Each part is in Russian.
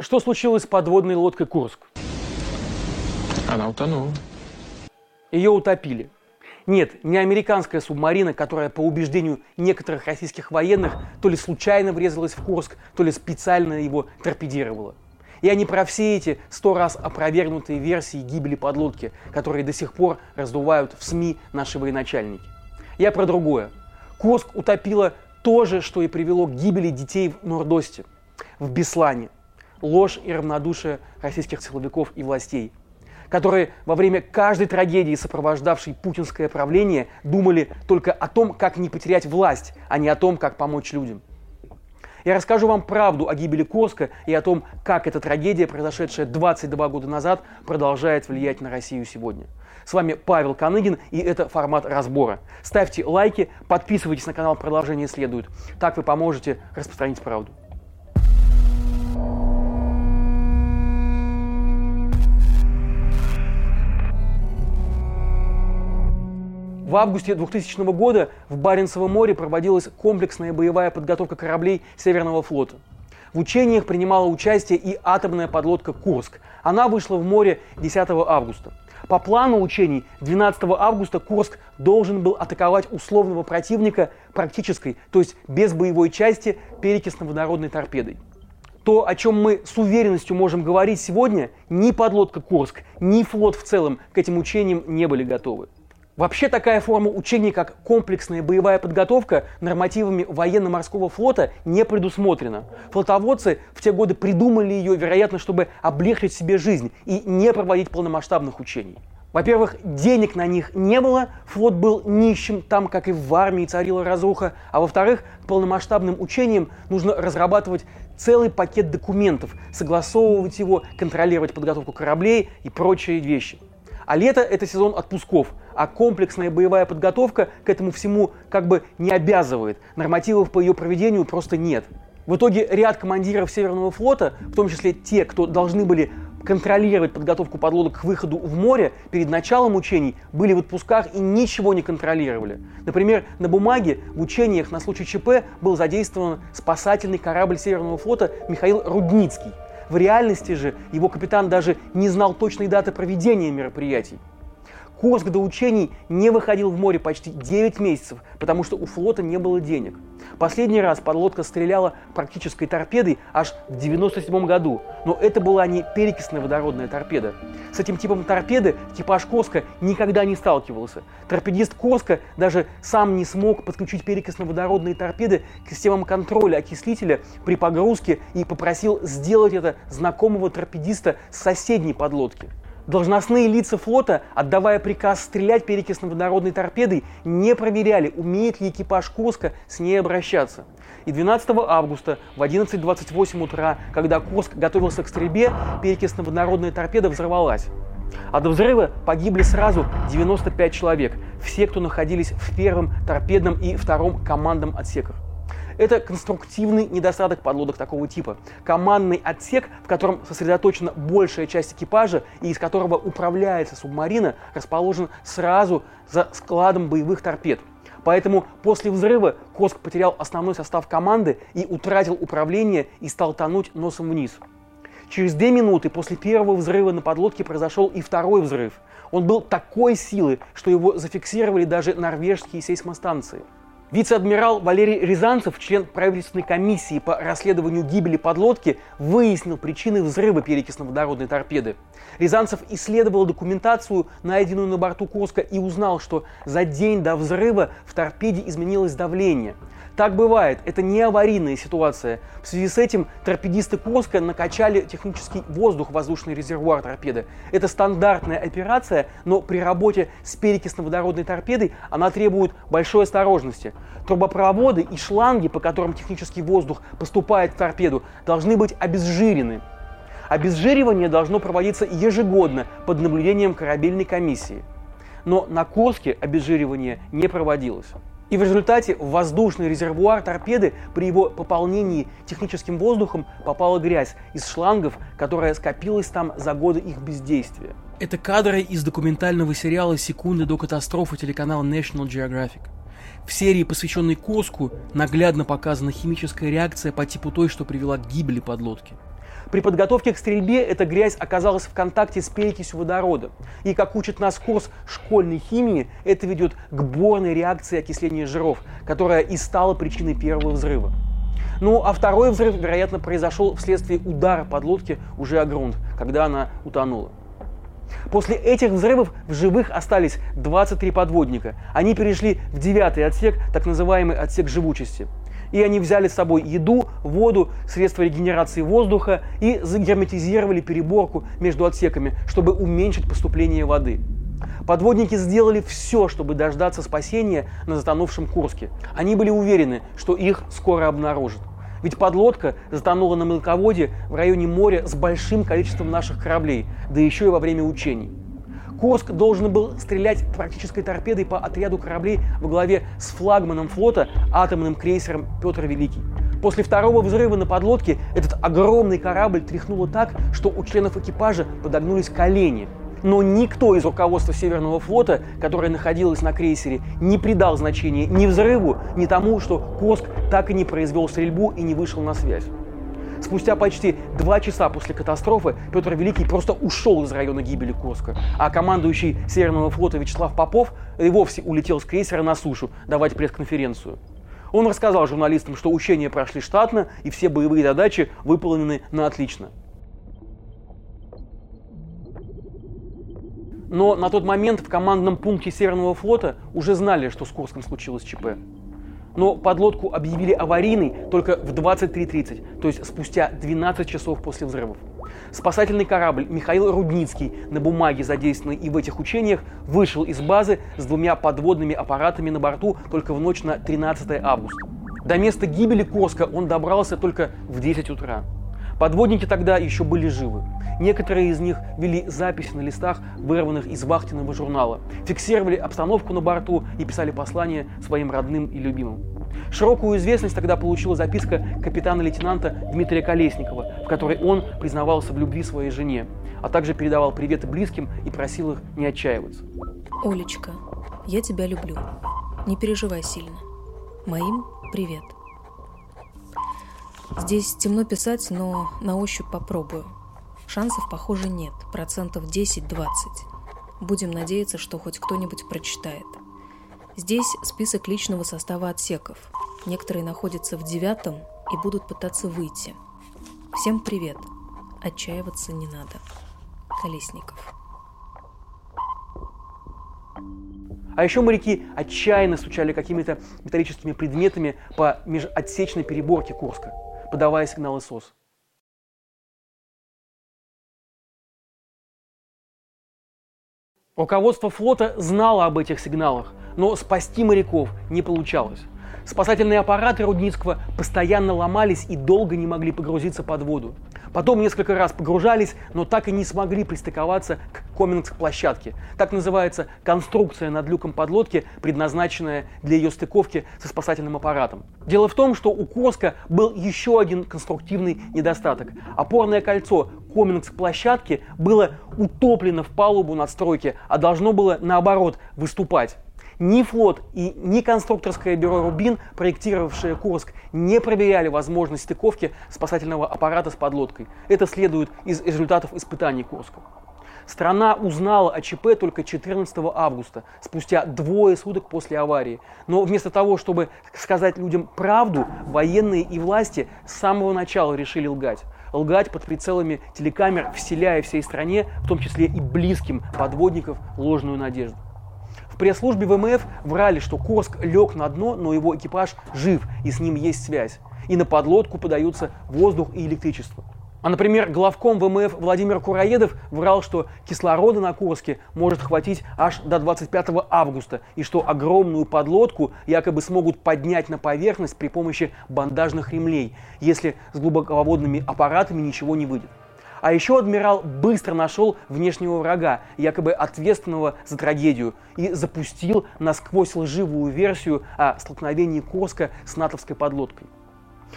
Что случилось с подводной лодкой «Курск»? Она утонула. Ее утопили. Нет, не американская субмарина, которая, по убеждению некоторых российских военных, то ли случайно врезалась в Курск, то ли специально его торпедировала. Я не про все эти сто раз опровергнутые версии гибели подлодки, которые до сих пор раздувают в СМИ наши военачальники. Я про другое. Курск утопила то же, что и привело к гибели детей в Нордосте, в Беслане. Ложь и равнодушие российских силовиков и властей, которые во время каждой трагедии, сопровождавшей путинское правление, думали только о том, как не потерять власть, а не о том, как помочь людям. Я расскажу вам правду о гибели Курска и о том, как эта трагедия, произошедшая 22 года назад, продолжает влиять на Россию сегодня. С вами Павел Коныгин, и это формат разбора. Ставьте лайки, подписывайтесь на канал «Продолжение следует». Так вы поможете распространить правду. В августе 2000 года в Баренцевом море проводилась комплексная боевая подготовка кораблей Северного флота. В учениях принимала участие и атомная подлодка «Курск». Она вышла в море 10 августа. По плану учений 12 августа Курск должен был атаковать условного противника практической, то есть без боевой части, перекисно-водородной торпедой. То, о чем мы с уверенностью можем говорить сегодня, ни подлодка Курск, ни флот в целом к этим учениям не были готовы. Вообще такая форма учений, как комплексная боевая подготовка нормативами военно-морского флота не предусмотрена. Флотоводцы в те годы придумали ее, вероятно, чтобы облегчить себе жизнь и не проводить полномасштабных учений. Во-первых, денег на них не было, флот был нищим, там, как и в армии, царила разруха. А во-вторых, к полномасштабным учениям нужно разрабатывать целый пакет документов, согласовывать его, контролировать подготовку кораблей и прочие вещи. А лето – это сезон отпусков, а комплексная боевая подготовка к этому всему как бы не обязывает. Нормативов по ее проведению просто нет. В итоге ряд командиров Северного флота, в том числе те, кто должны были контролировать подготовку подлодок к выходу в море перед началом учений, были в отпусках и ничего не контролировали. Например, на бумаге в учениях на случай ЧП был задействован спасательный корабль Северного флота Михаил Рудницкий – в реальности же его капитан даже не знал точной даты проведения мероприятий. Курск до учений не выходил в море почти 9 месяцев, потому что у флота не было денег. Последний раз подлодка стреляла практической торпедой аж в 1997 году, но это была не перекисная водородная торпеда. С этим типом торпеды экипаж Курска никогда не сталкивался. Торпедист Курска даже сам не смог подключить перекисно-водородные торпеды к системам контроля окислителя при погрузке и попросил сделать это знакомого торпедиста с соседней подлодки. Должностные лица флота, отдавая приказ стрелять перекисно-водородной торпедой, не проверяли, умеет ли экипаж Курска с ней обращаться. И 12 августа в 11.28 утра, когда Курск готовился к стрельбе, перекисно-водородная торпеда взорвалась. От взрыва погибли сразу 95 человек, все, кто находились в первом торпедном и втором командном отсеках. Это конструктивный недостаток подлодок такого типа. Командный отсек, в котором сосредоточена большая часть экипажа и из которого управляется субмарина, расположен сразу за складом боевых торпед. Поэтому после взрыва Коск потерял основной состав команды и утратил управление и стал тонуть носом вниз. Через две минуты после первого взрыва на подлодке произошел и второй взрыв. Он был такой силы, что его зафиксировали даже норвежские сейсмостанции. Вице-адмирал Валерий Рязанцев, член правительственной комиссии по расследованию гибели подлодки, выяснил причины взрыва перекисно-водородной торпеды. Рязанцев исследовал документацию, найденную на борту Курска, и узнал, что за день до взрыва в торпеде изменилось давление – так бывает, это не аварийная ситуация. В связи с этим торпедисты Курска накачали технический воздух в воздушный резервуар торпеды. Это стандартная операция, но при работе с перекисно-водородной торпедой она требует большой осторожности. Трубопроводы и шланги, по которым технический воздух поступает в торпеду, должны быть обезжирены. Обезжиривание должно проводиться ежегодно под наблюдением корабельной комиссии. Но на Курске обезжиривание не проводилось. И в результате в воздушный резервуар торпеды при его пополнении техническим воздухом попала грязь из шлангов, которая скопилась там за годы их бездействия. Это кадры из документального сериала «Секунды до катастрофы» телеканала National Geographic. В серии, посвященной Коску, наглядно показана химическая реакция по типу той, что привела к гибели подлодки. При подготовке к стрельбе эта грязь оказалась в контакте с перекисью водорода. И, как учит нас курс школьной химии, это ведет к борной реакции окисления жиров, которая и стала причиной первого взрыва. Ну а второй взрыв, вероятно, произошел вследствие удара подлодки уже о грунт, когда она утонула. После этих взрывов в живых остались 23 подводника. Они перешли в девятый отсек, так называемый отсек живучести. И они взяли с собой еду, воду, средства регенерации воздуха и загерметизировали переборку между отсеками, чтобы уменьшить поступление воды. Подводники сделали все, чтобы дождаться спасения на затонувшем Курске. Они были уверены, что их скоро обнаружат. Ведь подлодка затонула на мелководье в районе моря с большим количеством наших кораблей, да еще и во время учений. Курск должен был стрелять практической торпедой по отряду кораблей во главе с флагманом флота, атомным крейсером Петр Великий. После второго взрыва на подлодке этот огромный корабль тряхнуло так, что у членов экипажа подогнулись колени – но никто из руководства Северного флота, которое находилось на крейсере, не придал значения ни взрыву, ни тому, что Курск так и не произвел стрельбу и не вышел на связь. Спустя почти два часа после катастрофы Петр Великий просто ушел из района гибели Курска, а командующий Северного флота Вячеслав Попов и вовсе улетел с крейсера на сушу давать пресс-конференцию. Он рассказал журналистам, что учения прошли штатно и все боевые задачи выполнены на отлично. Но на тот момент в командном пункте Северного флота уже знали, что с Курском случилось ЧП. Но подлодку объявили аварийной только в 23.30, то есть спустя 12 часов после взрывов. Спасательный корабль Михаил Рудницкий, на бумаге задействованный и в этих учениях, вышел из базы с двумя подводными аппаратами на борту только в ночь на 13 августа. До места гибели Курска он добрался только в 10 утра. Подводники тогда еще были живы. Некоторые из них вели записи на листах, вырванных из вахтенного журнала, фиксировали обстановку на борту и писали послания своим родным и любимым. Широкую известность тогда получила записка капитана-лейтенанта Дмитрия Колесникова, в которой он признавался в любви своей жене, а также передавал приветы близким и просил их не отчаиваться. Олечка, я тебя люблю. Не переживай сильно. Моим привет. Здесь темно писать, но на ощупь попробую. Шансов, похоже, нет. Процентов 10-20. Будем надеяться, что хоть кто-нибудь прочитает. Здесь список личного состава отсеков. Некоторые находятся в девятом и будут пытаться выйти. Всем привет. Отчаиваться не надо. Колесников. А еще моряки отчаянно стучали какими-то металлическими предметами по межотсечной переборке Курска подавая сигналы СОС. Руководство флота знало об этих сигналах, но спасти моряков не получалось. Спасательные аппараты Рудницкого постоянно ломались и долго не могли погрузиться под воду. Потом несколько раз погружались, но так и не смогли пристыковаться к Комингс-площадке. Так называется конструкция над люком подлодки, предназначенная для ее стыковки со спасательным аппаратом. Дело в том, что у Курска был еще один конструктивный недостаток. Опорное кольцо Комингс-площадки было утоплено в палубу надстройки, а должно было наоборот выступать. Ни флот и ни конструкторское бюро «Рубин», проектировавшее Курск, не проверяли возможность стыковки спасательного аппарата с подлодкой. Это следует из результатов испытаний Курска. Страна узнала о ЧП только 14 августа, спустя двое суток после аварии. Но вместо того, чтобы сказать людям правду, военные и власти с самого начала решили лгать. Лгать под прицелами телекамер, вселяя всей стране, в том числе и близким подводников, ложную надежду пресс-службе ВМФ врали, что Курск лег на дно, но его экипаж жив и с ним есть связь. И на подлодку подаются воздух и электричество. А, например, главком ВМФ Владимир Кураедов врал, что кислорода на Курске может хватить аж до 25 августа, и что огромную подлодку якобы смогут поднять на поверхность при помощи бандажных ремлей, если с глубоководными аппаратами ничего не выйдет. А еще адмирал быстро нашел внешнего врага, якобы ответственного за трагедию, и запустил насквозь лживую версию о столкновении Курска с натовской подлодкой.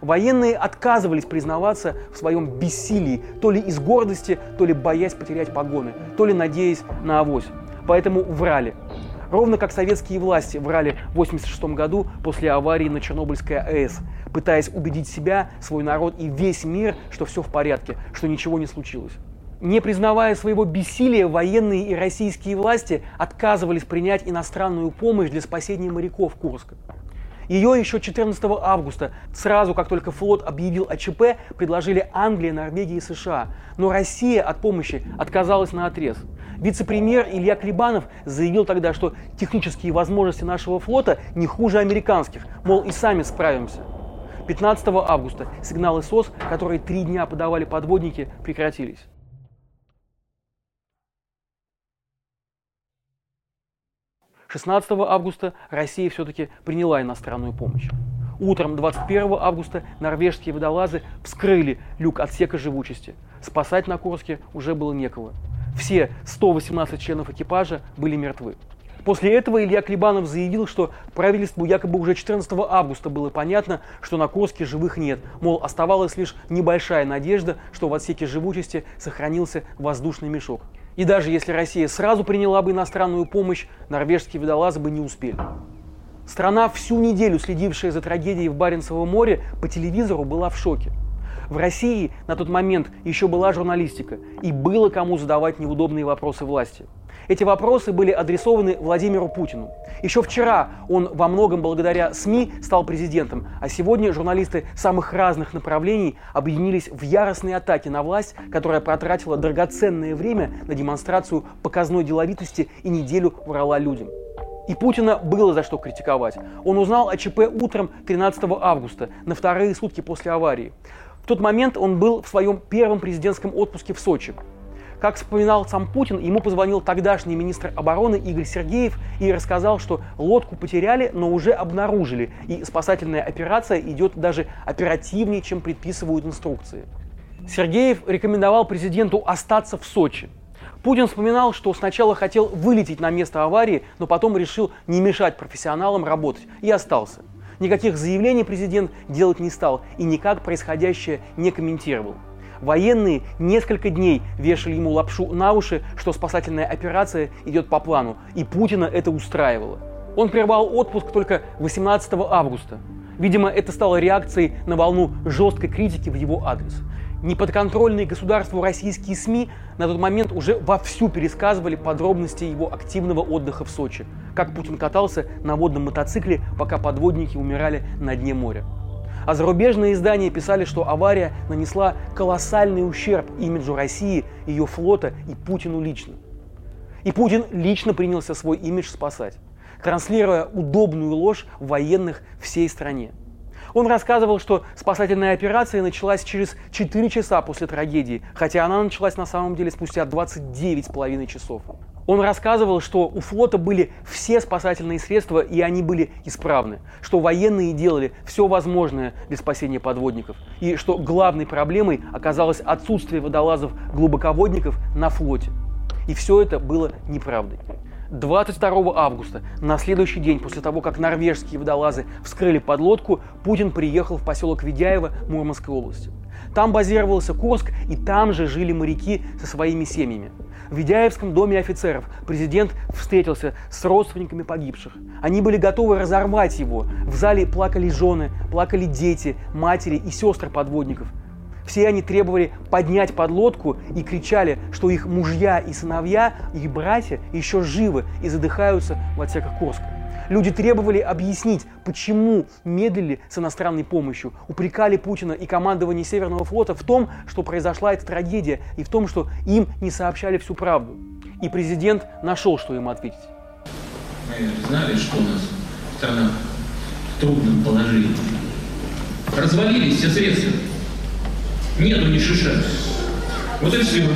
Военные отказывались признаваться в своем бессилии, то ли из гордости, то ли боясь потерять погоны, то ли надеясь на авось. Поэтому врали. Ровно как советские власти врали в 1986 году после аварии на Чернобыльской АЭС, пытаясь убедить себя, свой народ и весь мир, что все в порядке, что ничего не случилось. Не признавая своего бессилия, военные и российские власти отказывались принять иностранную помощь для спасения моряков Курска. Ее еще 14 августа, сразу как только флот объявил о ЧП, предложили Англия, Норвегия и США. Но Россия от помощи отказалась на отрез. Вице-премьер Илья Клебанов заявил тогда, что технические возможности нашего флота не хуже американских, мол, и сами справимся. 15 августа сигналы СОС, которые три дня подавали подводники, прекратились. 16 августа Россия все-таки приняла иностранную помощь. Утром 21 августа норвежские водолазы вскрыли люк отсека живучести. Спасать на Курске уже было некого. Все 118 членов экипажа были мертвы. После этого Илья Клебанов заявил, что правительству якобы уже 14 августа было понятно, что на Курске живых нет. Мол, оставалась лишь небольшая надежда, что в отсеке живучести сохранился воздушный мешок. И даже если Россия сразу приняла бы иностранную помощь, норвежские водолазы бы не успели. Страна, всю неделю следившая за трагедией в Баренцевом море, по телевизору была в шоке. В России на тот момент еще была журналистика, и было кому задавать неудобные вопросы власти. Эти вопросы были адресованы Владимиру Путину. Еще вчера он во многом благодаря СМИ стал президентом, а сегодня журналисты самых разных направлений объединились в яростной атаке на власть, которая потратила драгоценное время на демонстрацию показной деловитости и неделю врала людям. И Путина было за что критиковать. Он узнал о ЧП утром 13 августа, на вторые сутки после аварии. В тот момент он был в своем первом президентском отпуске в Сочи. Как вспоминал сам Путин, ему позвонил тогдашний министр обороны Игорь Сергеев и рассказал, что лодку потеряли, но уже обнаружили, и спасательная операция идет даже оперативнее, чем предписывают инструкции. Сергеев рекомендовал президенту остаться в Сочи. Путин вспоминал, что сначала хотел вылететь на место аварии, но потом решил не мешать профессионалам работать и остался. Никаких заявлений президент делать не стал и никак происходящее не комментировал. Военные несколько дней вешали ему лапшу на уши, что спасательная операция идет по плану, и Путина это устраивало. Он прервал отпуск только 18 августа. Видимо, это стало реакцией на волну жесткой критики в его адрес. Неподконтрольные государству российские СМИ на тот момент уже вовсю пересказывали подробности его активного отдыха в Сочи. Как Путин катался на водном мотоцикле, пока подводники умирали на дне моря. А зарубежные издания писали, что авария нанесла колоссальный ущерб имиджу России, ее флота и Путину лично. И Путин лично принялся свой имидж спасать, транслируя удобную ложь военных всей стране. Он рассказывал, что спасательная операция началась через 4 часа после трагедии, хотя она началась на самом деле спустя 29,5 часов. Он рассказывал, что у флота были все спасательные средства, и они были исправны, что военные делали все возможное для спасения подводников, и что главной проблемой оказалось отсутствие водолазов-глубоководников на флоте. И все это было неправдой. 22 августа, на следующий день после того, как норвежские водолазы вскрыли подлодку, Путин приехал в поселок Ведяево Мурманской области. Там базировался Курск, и там же жили моряки со своими семьями. В Ведяевском доме офицеров президент встретился с родственниками погибших. Они были готовы разорвать его. В зале плакали жены, плакали дети, матери и сестры подводников. Все они требовали поднять подлодку и кричали, что их мужья и сыновья, их братья еще живы и задыхаются в отсеках Курска. Люди требовали объяснить, почему медлили с иностранной помощью, упрекали Путина и командование Северного флота в том, что произошла эта трагедия, и в том, что им не сообщали всю правду. И президент нашел, что им ответить. Мы знали, что у нас страна в трудном положении. Развалились все средства. Нету ни шиша. Вот и все.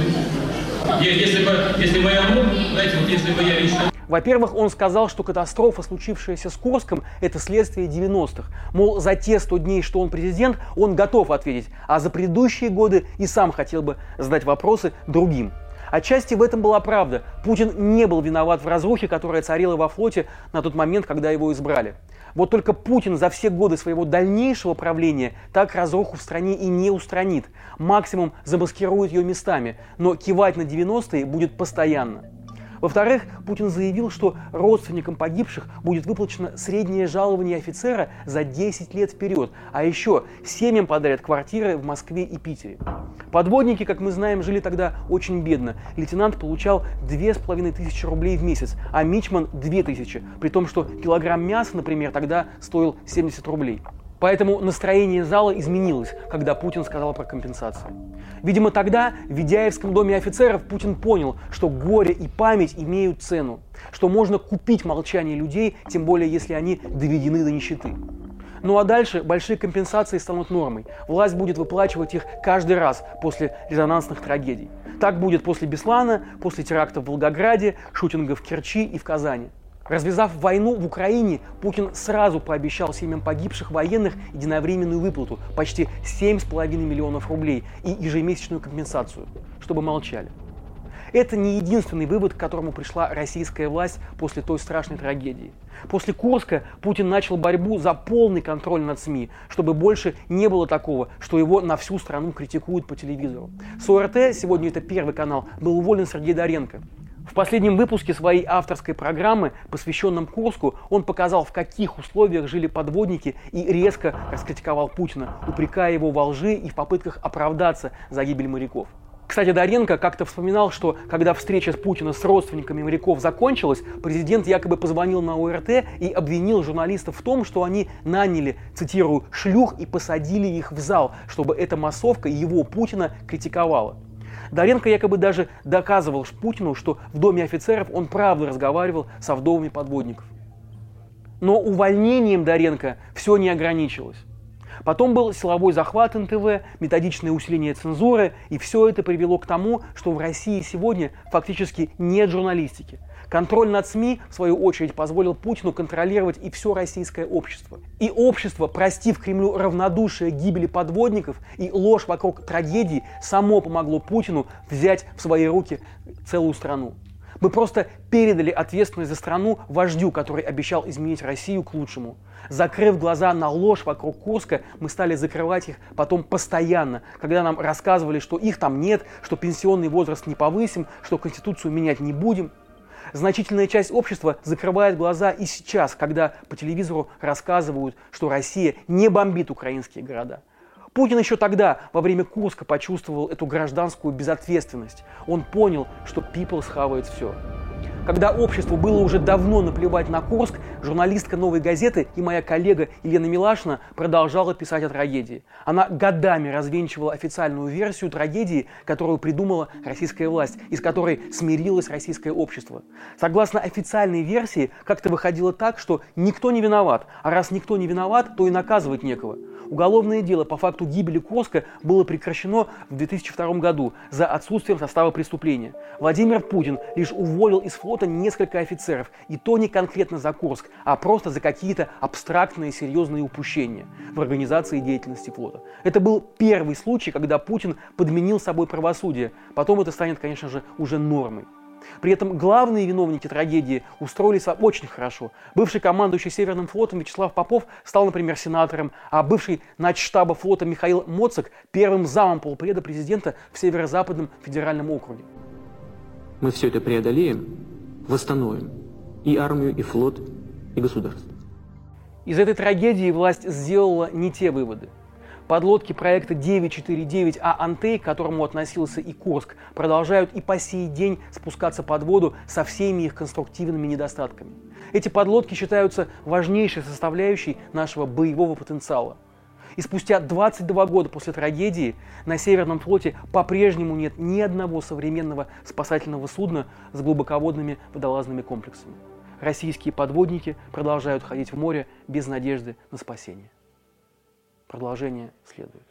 Если бы, если бы я мог, знаете, вот если бы я лично во-первых, он сказал, что катастрофа, случившаяся с Курском, это следствие 90-х. Мол, за те 100 дней, что он президент, он готов ответить, а за предыдущие годы и сам хотел бы задать вопросы другим. Отчасти в этом была правда. Путин не был виноват в разрухе, которая царила во флоте на тот момент, когда его избрали. Вот только Путин за все годы своего дальнейшего правления так разруху в стране и не устранит. Максимум замаскирует ее местами, но кивать на 90-е будет постоянно. Во-вторых, Путин заявил, что родственникам погибших будет выплачено среднее жалование офицера за 10 лет вперед, а еще семьям подарят квартиры в Москве и Питере. Подводники, как мы знаем, жили тогда очень бедно. Лейтенант получал 2500 рублей в месяц, а Мичман 2000, при том, что килограмм мяса, например, тогда стоил 70 рублей. Поэтому настроение зала изменилось, когда Путин сказал про компенсации. Видимо, тогда в Ведяевском доме офицеров Путин понял, что горе и память имеют цену, что можно купить молчание людей, тем более если они доведены до нищеты. Ну а дальше большие компенсации станут нормой. Власть будет выплачивать их каждый раз после резонансных трагедий. Так будет после Беслана, после теракта в Волгограде, шутинга в Керчи и в Казани. Развязав войну в Украине, Путин сразу пообещал семьям погибших военных единовременную выплату почти 7,5 миллионов рублей и ежемесячную компенсацию, чтобы молчали. Это не единственный вывод, к которому пришла российская власть после той страшной трагедии. После Курска Путин начал борьбу за полный контроль над СМИ, чтобы больше не было такого, что его на всю страну критикуют по телевизору. С ОРТ, сегодня это первый канал, был уволен Сергей Доренко. В последнем выпуске своей авторской программы, посвященном Курску, он показал, в каких условиях жили подводники и резко раскритиковал Путина, упрекая его во лжи и в попытках оправдаться за гибель моряков. Кстати, Доренко как-то вспоминал, что когда встреча с Путина с родственниками моряков закончилась, президент якобы позвонил на ОРТ и обвинил журналистов в том, что они наняли, цитирую, «шлюх» и посадили их в зал, чтобы эта массовка его, Путина, критиковала. Доренко якобы даже доказывал Путину, что в доме офицеров он правда разговаривал со вдовами подводников. Но увольнением Доренко все не ограничилось. Потом был силовой захват НТВ, методичное усиление цензуры, и все это привело к тому, что в России сегодня фактически нет журналистики. Контроль над СМИ, в свою очередь, позволил Путину контролировать и все российское общество. И общество, простив Кремлю равнодушие гибели подводников и ложь вокруг трагедии, само помогло Путину взять в свои руки целую страну. Мы просто передали ответственность за страну вождю, который обещал изменить Россию к лучшему. Закрыв глаза на ложь вокруг Курска, мы стали закрывать их потом постоянно, когда нам рассказывали, что их там нет, что пенсионный возраст не повысим, что Конституцию менять не будем – Значительная часть общества закрывает глаза и сейчас, когда по телевизору рассказывают, что Россия не бомбит украинские города. Путин еще тогда, во время Курска, почувствовал эту гражданскую безответственность. Он понял, что people схавает все. Когда обществу было уже давно наплевать на Курск, журналистка «Новой газеты» и моя коллега Елена Милашина продолжала писать о трагедии. Она годами развенчивала официальную версию трагедии, которую придумала российская власть, из которой смирилось российское общество. Согласно официальной версии, как-то выходило так, что никто не виноват, а раз никто не виноват, то и наказывать некого. Уголовное дело по факту гибели Курска было прекращено в 2002 году за отсутствием состава преступления. Владимир Путин лишь уволил из флота несколько офицеров, и то не конкретно за Курск, а просто за какие-то абстрактные серьезные упущения в организации деятельности флота. Это был первый случай, когда Путин подменил собой правосудие. Потом это станет, конечно же, уже нормой. При этом главные виновники трагедии устроились очень хорошо. Бывший командующий Северным флотом Вячеслав Попов стал, например, сенатором, а бывший начштаба флота Михаил Моцик первым замом полпреда президента в Северо-Западном федеральном округе. Мы все это преодолеем, восстановим и армию, и флот, и государство. Из этой трагедии власть сделала не те выводы. Подлодки проекта 949А «Антей», к которому относился и Курск, продолжают и по сей день спускаться под воду со всеми их конструктивными недостатками. Эти подлодки считаются важнейшей составляющей нашего боевого потенциала. И спустя 22 года после трагедии на Северном флоте по-прежнему нет ни одного современного спасательного судна с глубоководными водолазными комплексами. Российские подводники продолжают ходить в море без надежды на спасение. Продолжение следует.